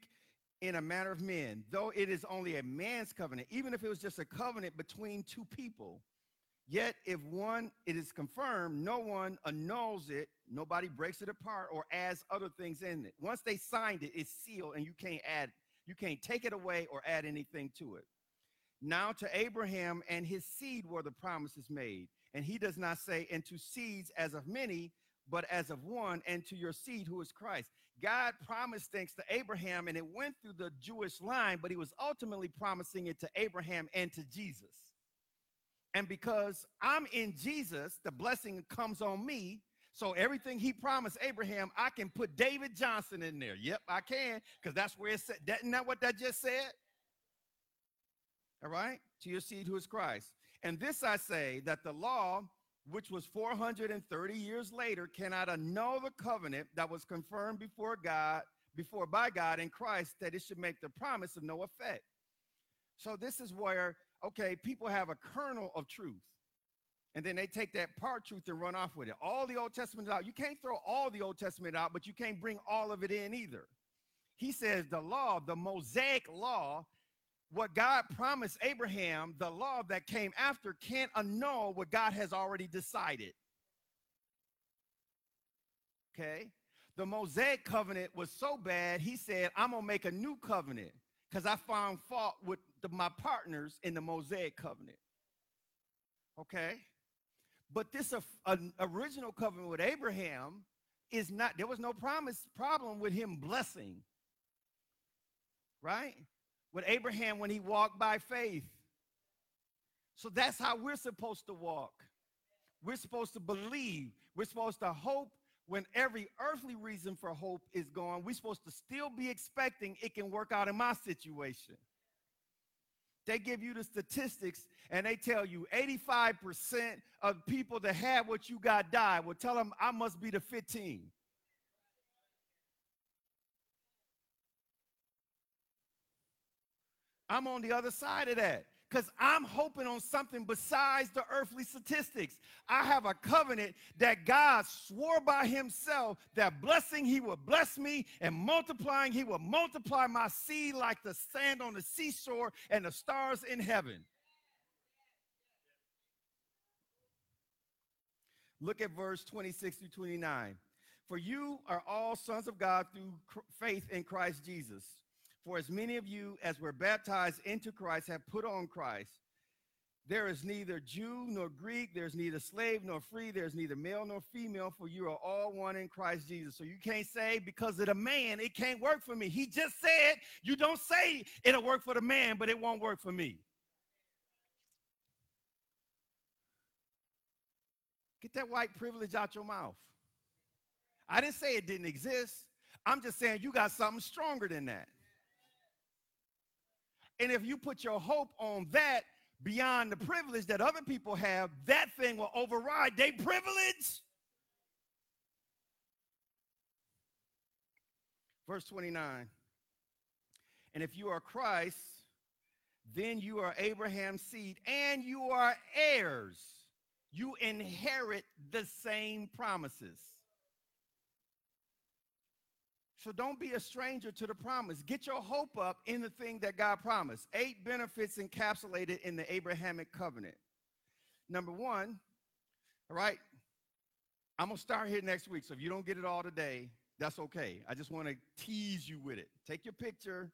in a manner of men, though it is only a man's covenant, even if it was just a covenant between two people, Yet, if one it is confirmed, no one annuls it, nobody breaks it apart or adds other things in it. Once they signed it, it's sealed, and you can't add, you can't take it away or add anything to it. Now to Abraham and his seed were the promises made. And he does not say, and to seeds as of many, but as of one, and to your seed who is Christ. God promised things to Abraham, and it went through the Jewish line, but he was ultimately promising it to Abraham and to Jesus. And because I'm in Jesus, the blessing comes on me. So everything he promised Abraham, I can put David Johnson in there. Yep, I can, because that's where it said. Isn't that what that just said? All right, to your seed who is Christ. And this I say that the law, which was 430 years later, cannot annul the covenant that was confirmed before God, before by God in Christ, that it should make the promise of no effect. So this is where okay, people have a kernel of truth. And then they take that part truth and run off with it. All the Old Testament out. You can't throw all the Old Testament out, but you can't bring all of it in either. He says the law, the Mosaic law, what God promised Abraham, the law that came after, can't annul what God has already decided. Okay? The Mosaic covenant was so bad, he said, I'm going to make a new covenant because I found fault with the, my partners in the Mosaic covenant. Okay? But this uh, original covenant with Abraham is not, there was no promise problem with him blessing. Right? With Abraham when he walked by faith. So that's how we're supposed to walk. We're supposed to believe. We're supposed to hope when every earthly reason for hope is gone, we're supposed to still be expecting it can work out in my situation. They give you the statistics and they tell you 85% of people that had what you got died. Well, tell them I must be the 15. I'm on the other side of that because I'm hoping on something besides the earthly statistics. I have a covenant that God swore by himself that blessing he will bless me and multiplying he will multiply my seed like the sand on the seashore and the stars in heaven. Look at verse 26 through 29. For you are all sons of God through faith in Christ Jesus. For as many of you as were baptized into Christ have put on Christ. There is neither Jew nor Greek, there's neither slave nor free, there's neither male nor female, for you are all one in Christ Jesus. So you can't say because of the man, it can't work for me. He just said, you don't say it'll work for the man, but it won't work for me. Get that white privilege out your mouth. I didn't say it didn't exist. I'm just saying you got something stronger than that. And if you put your hope on that beyond the privilege that other people have, that thing will override their privilege. Verse 29. And if you are Christ, then you are Abraham's seed and you are heirs. You inherit the same promises. So don't be a stranger to the promise. Get your hope up in the thing that God promised. Eight benefits encapsulated in the Abrahamic covenant. Number one, all right, I'm going to start here next week. So if you don't get it all today, that's okay. I just want to tease you with it. Take your picture,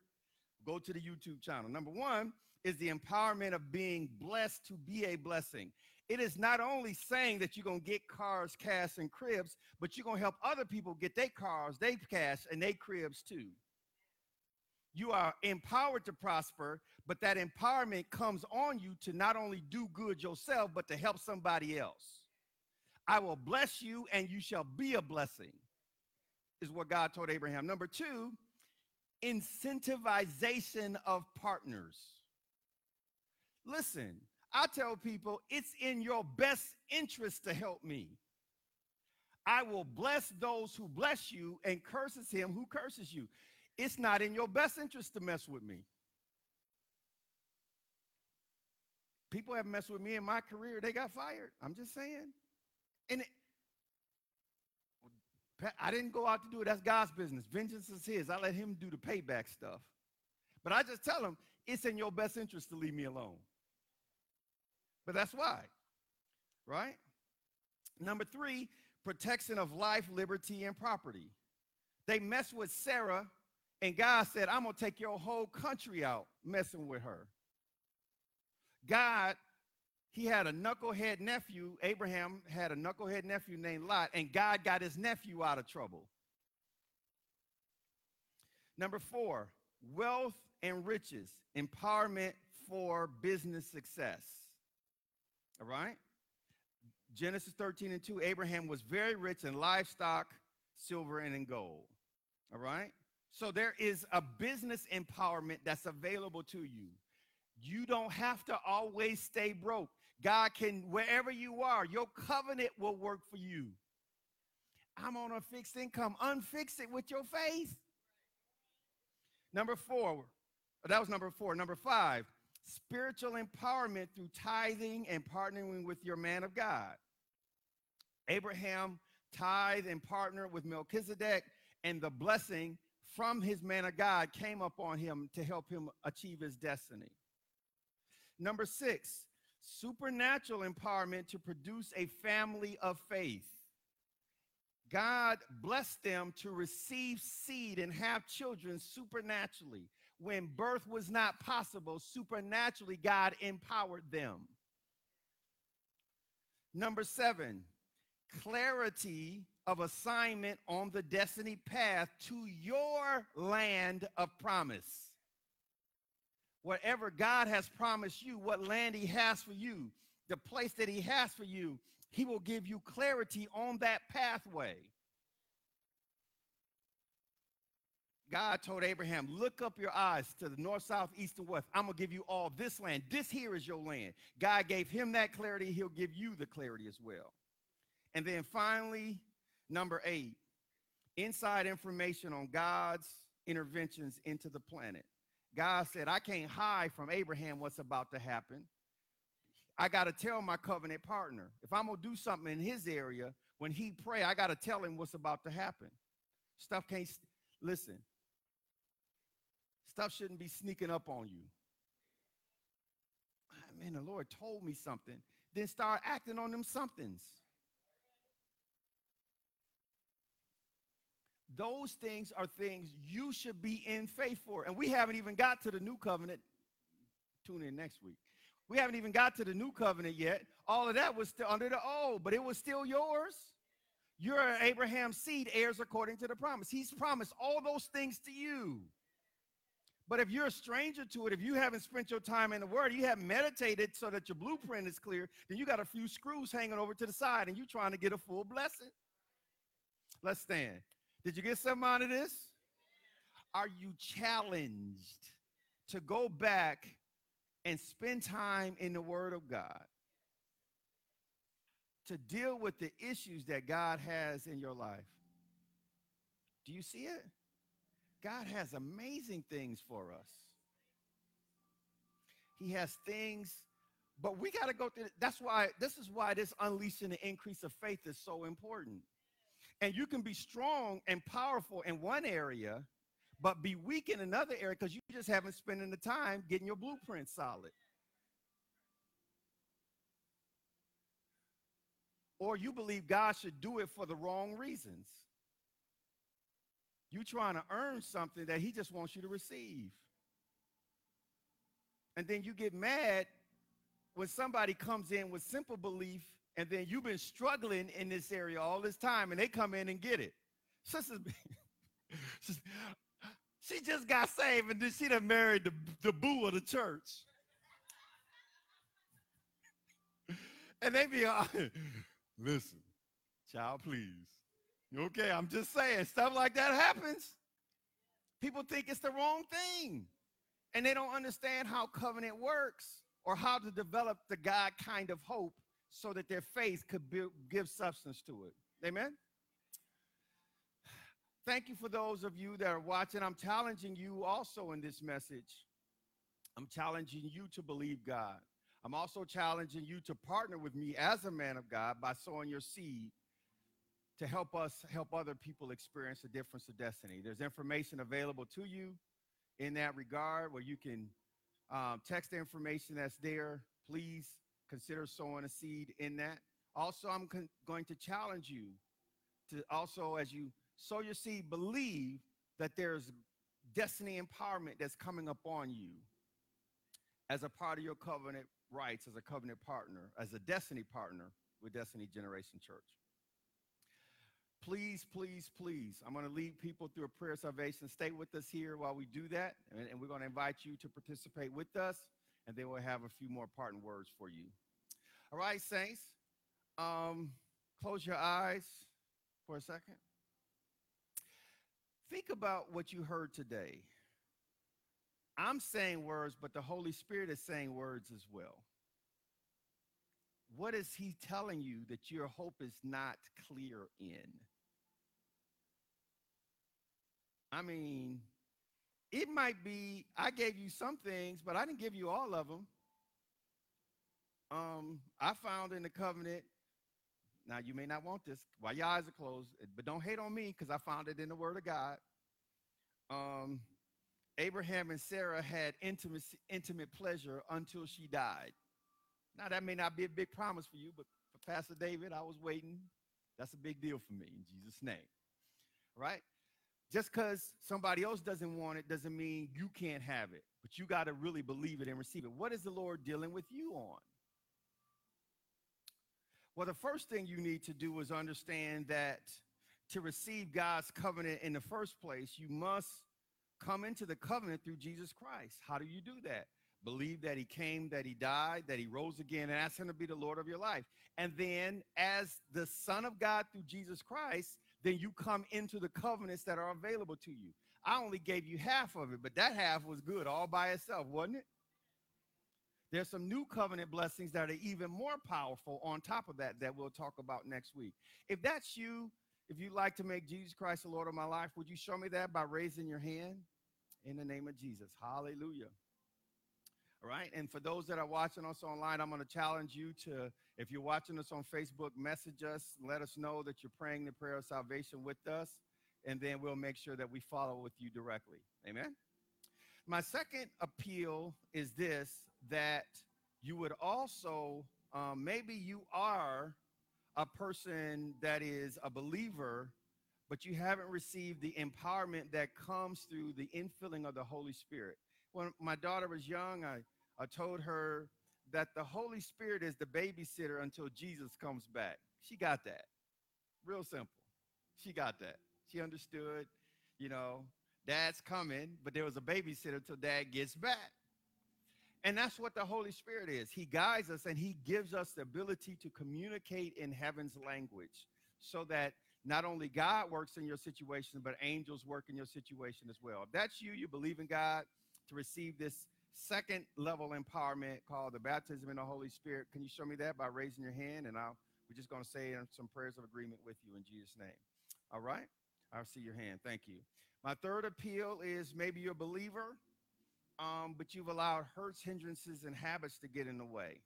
go to the YouTube channel. Number one is the empowerment of being blessed to be a blessing it is not only saying that you're going to get cars, cash, and cribs, but you're going to help other people get their cars, their cash, and their cribs too. You are empowered to prosper, but that empowerment comes on you to not only do good yourself, but to help somebody else. I will bless you, and you shall be a blessing, is what God told Abraham. Number two, incentivization of partners. Listen, I tell people it's in your best interest to help me. I will bless those who bless you and curses him who curses you. It's not in your best interest to mess with me. People have messed with me in my career, they got fired. I'm just saying. And it, I didn't go out to do it. That's God's business. Vengeance is his. I let him do the payback stuff. But I just tell him it's in your best interest to leave me alone. But that's why, right? Number three, protection of life, liberty, and property. They messed with Sarah, and God said, I'm going to take your whole country out messing with her. God, he had a knucklehead nephew. Abraham had a knucklehead nephew named Lot, and God got his nephew out of trouble. Number four, wealth and riches, empowerment for business success. All right? Genesis 13 and 2 Abraham was very rich in livestock, silver, and in gold. All right? So there is a business empowerment that's available to you. You don't have to always stay broke. God can, wherever you are, your covenant will work for you. I'm on a fixed income. Unfix it with your faith. Number four, that was number four. Number five, spiritual empowerment through tithing and partnering with your man of God. Abraham tithed and partnered with Melchizedek, and the blessing from his man of God came upon him to help him achieve his destiny. Number six, supernatural empowerment to produce a family of faith. God blessed them to receive seed and have children supernaturally when birth was not possible, supernaturally, God empowered them. Number seven, clarity of assignment on the destiny path to your land of promise. Whatever God has promised you, what land He has for you, the place that He has for you, He will give you clarity on that pathway. God told Abraham, look up your eyes to the north, south, east, and west. I'm going to give you all this land. This here is your land. God gave him that clarity. He'll give you the clarity as well. And then finally, number eight, inside information on God's interventions into the planet. God said, I can't hide from Abraham what's about to happen. I got to tell my covenant partner. If I'm going to do something in his area, when he pray, I got to tell him what's about to happen. Stuff can't, listen, stuff shouldn't be sneaking up on you. Ah, man, the Lord told me something. Then start acting on them somethings. Those things are things you should be in faith for. And we haven't even got to the new covenant. Tune in next week. We haven't even got to the new covenant yet. All of that was still under the old, but it was still yours. You're Abraham's seed, heirs according to the promise. He's promised all those things to you. But if you're a stranger to it, if you haven't spent your time in the Word, you haven't meditated so that your blueprint is clear, then you got a few screws hanging over to the side and you're trying to get a full blessing. Let's stand. Did you get something out of this? Are you challenged to go back and spend time in the Word of God to deal with the issues that God has in your life? Do you see it? God has amazing things for us. He has things, but we got to go through. That's why this is why this unleashing the increase of faith is so important. And you can be strong and powerful in one area, but be weak in another area because you just haven't spent the time getting your blueprint solid. Or you believe God should do it for the wrong reasons. You trying to earn something that he just wants you to receive. And then you get mad when somebody comes in with simple belief and then you've been struggling in this area all this time and they come in and get it. Sister, she just got saved and then she done married the, the boo of the church. And they be, listen, child, please. Okay, I'm just saying, stuff like that happens. People think it's the wrong thing. And they don't understand how covenant works or how to develop the God kind of hope so that their faith could be, give substance to it. Amen? Thank you for those of you that are watching. I'm challenging you also in this message. I'm challenging you to believe God. I'm also challenging you to partner with me as a man of God by sowing your seed to help us help other people experience the difference of destiny. There's information available to you in that regard where you can um, text the information that's there. Please consider sowing a seed in that. Also, I'm going to challenge you to also, as you sow your seed, believe that there's destiny empowerment that's coming upon you as a part of your covenant rights, as a covenant partner, as a destiny partner with Destiny Generation Church. Please, please, please, I'm going to lead people through a prayer of salvation. Stay with us here while we do that, and, and we're going to invite you to participate with us and then we'll have a few more parting words for you. All right, saints, um, close your eyes for a second. Think about what you heard today. I'm saying words, but the Holy Spirit is saying words as well. What is He telling you that your hope is not clear in? I mean, it might be I gave you some things, but I didn't give you all of them. Um, I found in the covenant. Now you may not want this while your eyes are closed, but don't hate on me because I found it in the Word of God. Um, Abraham and Sarah had intimate intimate pleasure until she died. Now that may not be a big promise for you, but for Pastor David, I was waiting. That's a big deal for me in Jesus' name. Right? Just because somebody else doesn't want it doesn't mean you can't have it, but you got to really believe it and receive it. What is the Lord dealing with you on? Well, the first thing you need to do is understand that to receive God's covenant in the first place, you must come into the covenant through Jesus Christ. How do you do that? Believe that he came, that he died, that he rose again, and ask him to be the Lord of your life. And then, as the Son of God through Jesus Christ, then you come into the covenants that are available to you. I only gave you half of it, but that half was good all by itself, wasn't it? There's some new covenant blessings that are even more powerful on top of that that we'll talk about next week. If that's you, if you'd like to make Jesus Christ the Lord of my life, would you show me that by raising your hand? In the name of Jesus. Hallelujah. All right. And for those that are watching us online, I'm going to challenge you to, if you're watching us on Facebook, message us, let us know that you're praying the prayer of salvation with us, and then we'll make sure that we follow with you directly. Amen. My second appeal is this that you would also, um, maybe you are a person that is a believer, but you haven't received the empowerment that comes through the infilling of the Holy Spirit. When my daughter was young, I, I told her that the Holy Spirit is the babysitter until Jesus comes back. She got that. Real simple. She got that. She understood, you know, dad's coming, but there was a babysitter until dad gets back. And that's what the Holy Spirit is. He guides us and He gives us the ability to communicate in heaven's language so that not only God works in your situation, but angels work in your situation as well. If that's you, you believe in God to receive this second level empowerment called the baptism in the Holy Spirit. Can you show me that by raising your hand? And I'll, we're just going to say some prayers of agreement with you in Jesus' name. All right? I'll see your hand. Thank you. My third appeal is maybe you're a believer um, but you've allowed hurts, hindrances, and habits to get in the way.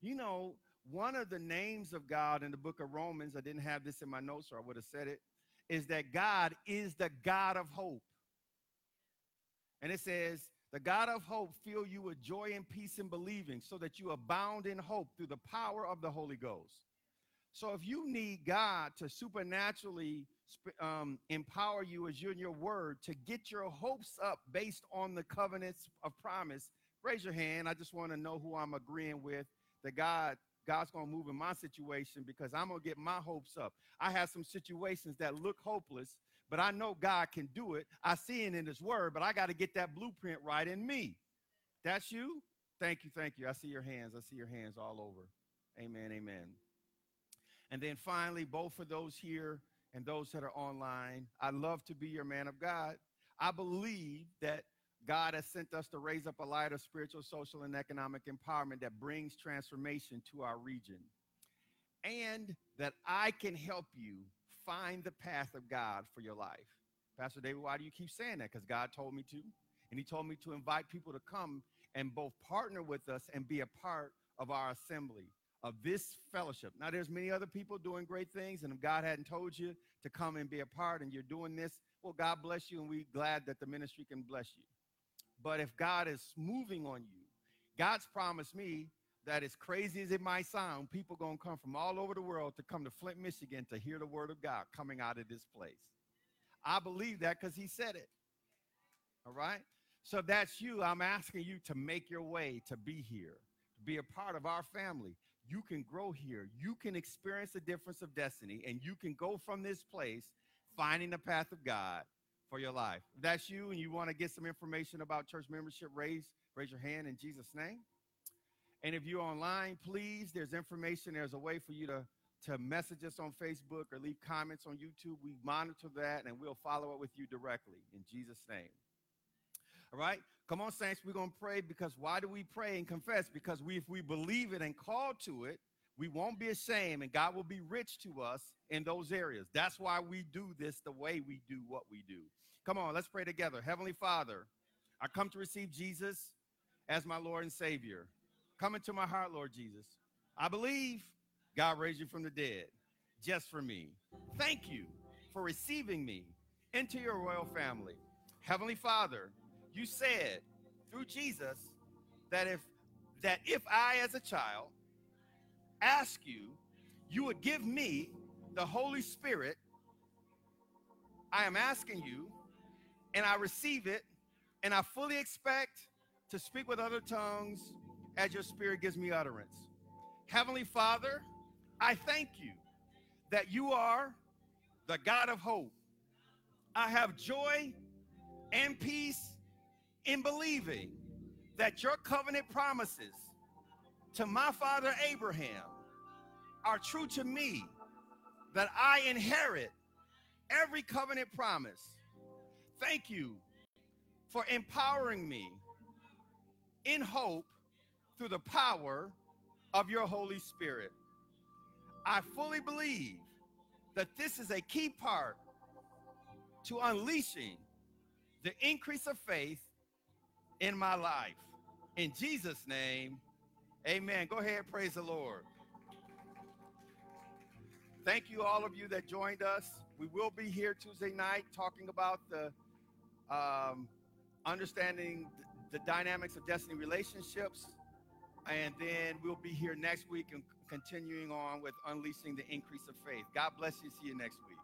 You know, one of the names of God in the book of Romans, I didn't have this in my notes or I would have said it, is that God is the God of hope. And it says, the God of hope fill you with joy and peace in believing so that you abound in hope through the power of the Holy Ghost. So if you need God to supernaturally um, empower you as you're in your word to get your hopes up based on the covenants of promise, raise your hand. I just want to know who I'm agreeing with that God God's going to move in my situation because I'm going to get my hopes up. I have some situations that look hopeless, but I know God can do it. I see it in his word, but I got to get that blueprint right in me. That's you? Thank you. Thank you. I see your hands. I see your hands all over. Amen. Amen. And then finally, both for those here and those that are online, I love to be your man of God. I believe that God has sent us to raise up a light of spiritual, social, and economic empowerment that brings transformation to our region. And that I can help you find the path of God for your life. Pastor David, why do you keep saying that? Because God told me to. And He told me to invite people to come and both partner with us and be a part of our assembly of this fellowship. Now, there's many other people doing great things, and if God hadn't told you to come and be a part and you're doing this, well, God bless you, and we're glad that the ministry can bless you. But if God is moving on you, God's promised me that as crazy as it might sound, people going to come from all over the world to come to Flint, Michigan to hear the word of God coming out of this place. I believe that because he said it. All right? So if that's you, I'm asking you to make your way to be here, to be a part of our family you can grow here. You can experience the difference of destiny, and you can go from this place finding the path of God for your life. If that's you and you want to get some information about church membership, raise, raise your hand in Jesus' name. And if you're online, please, there's information. There's a way for you to, to message us on Facebook or leave comments on YouTube. We monitor that and we'll follow up with you directly in Jesus' name. All right? Come on, saints, we're going to pray because why do we pray and confess? Because we, if we believe it and call to it, we won't be ashamed and God will be rich to us in those areas. That's why we do this the way we do what we do. Come on, let's pray together. Heavenly Father, I come to receive Jesus as my Lord and Savior. Come into my heart, Lord Jesus. I believe God raised you from the dead just for me. Thank you for receiving me into your royal family. Heavenly Father, you said through Jesus that if that if I as a child ask you, you would give me the Holy Spirit. I am asking you, and I receive it, and I fully expect to speak with other tongues as your spirit gives me utterance. Heavenly Father, I thank you that you are the God of hope. I have joy and peace in believing that your covenant promises to my father Abraham are true to me, that I inherit every covenant promise. Thank you for empowering me in hope through the power of your Holy Spirit. I fully believe that this is a key part to unleashing the increase of faith in my life. In Jesus' name, amen. Go ahead, praise the Lord. Thank you, all of you that joined us. We will be here Tuesday night talking about the um, understanding the dynamics of destiny relationships. And then we'll be here next week and continuing on with unleashing the increase of faith. God bless you. See you next week.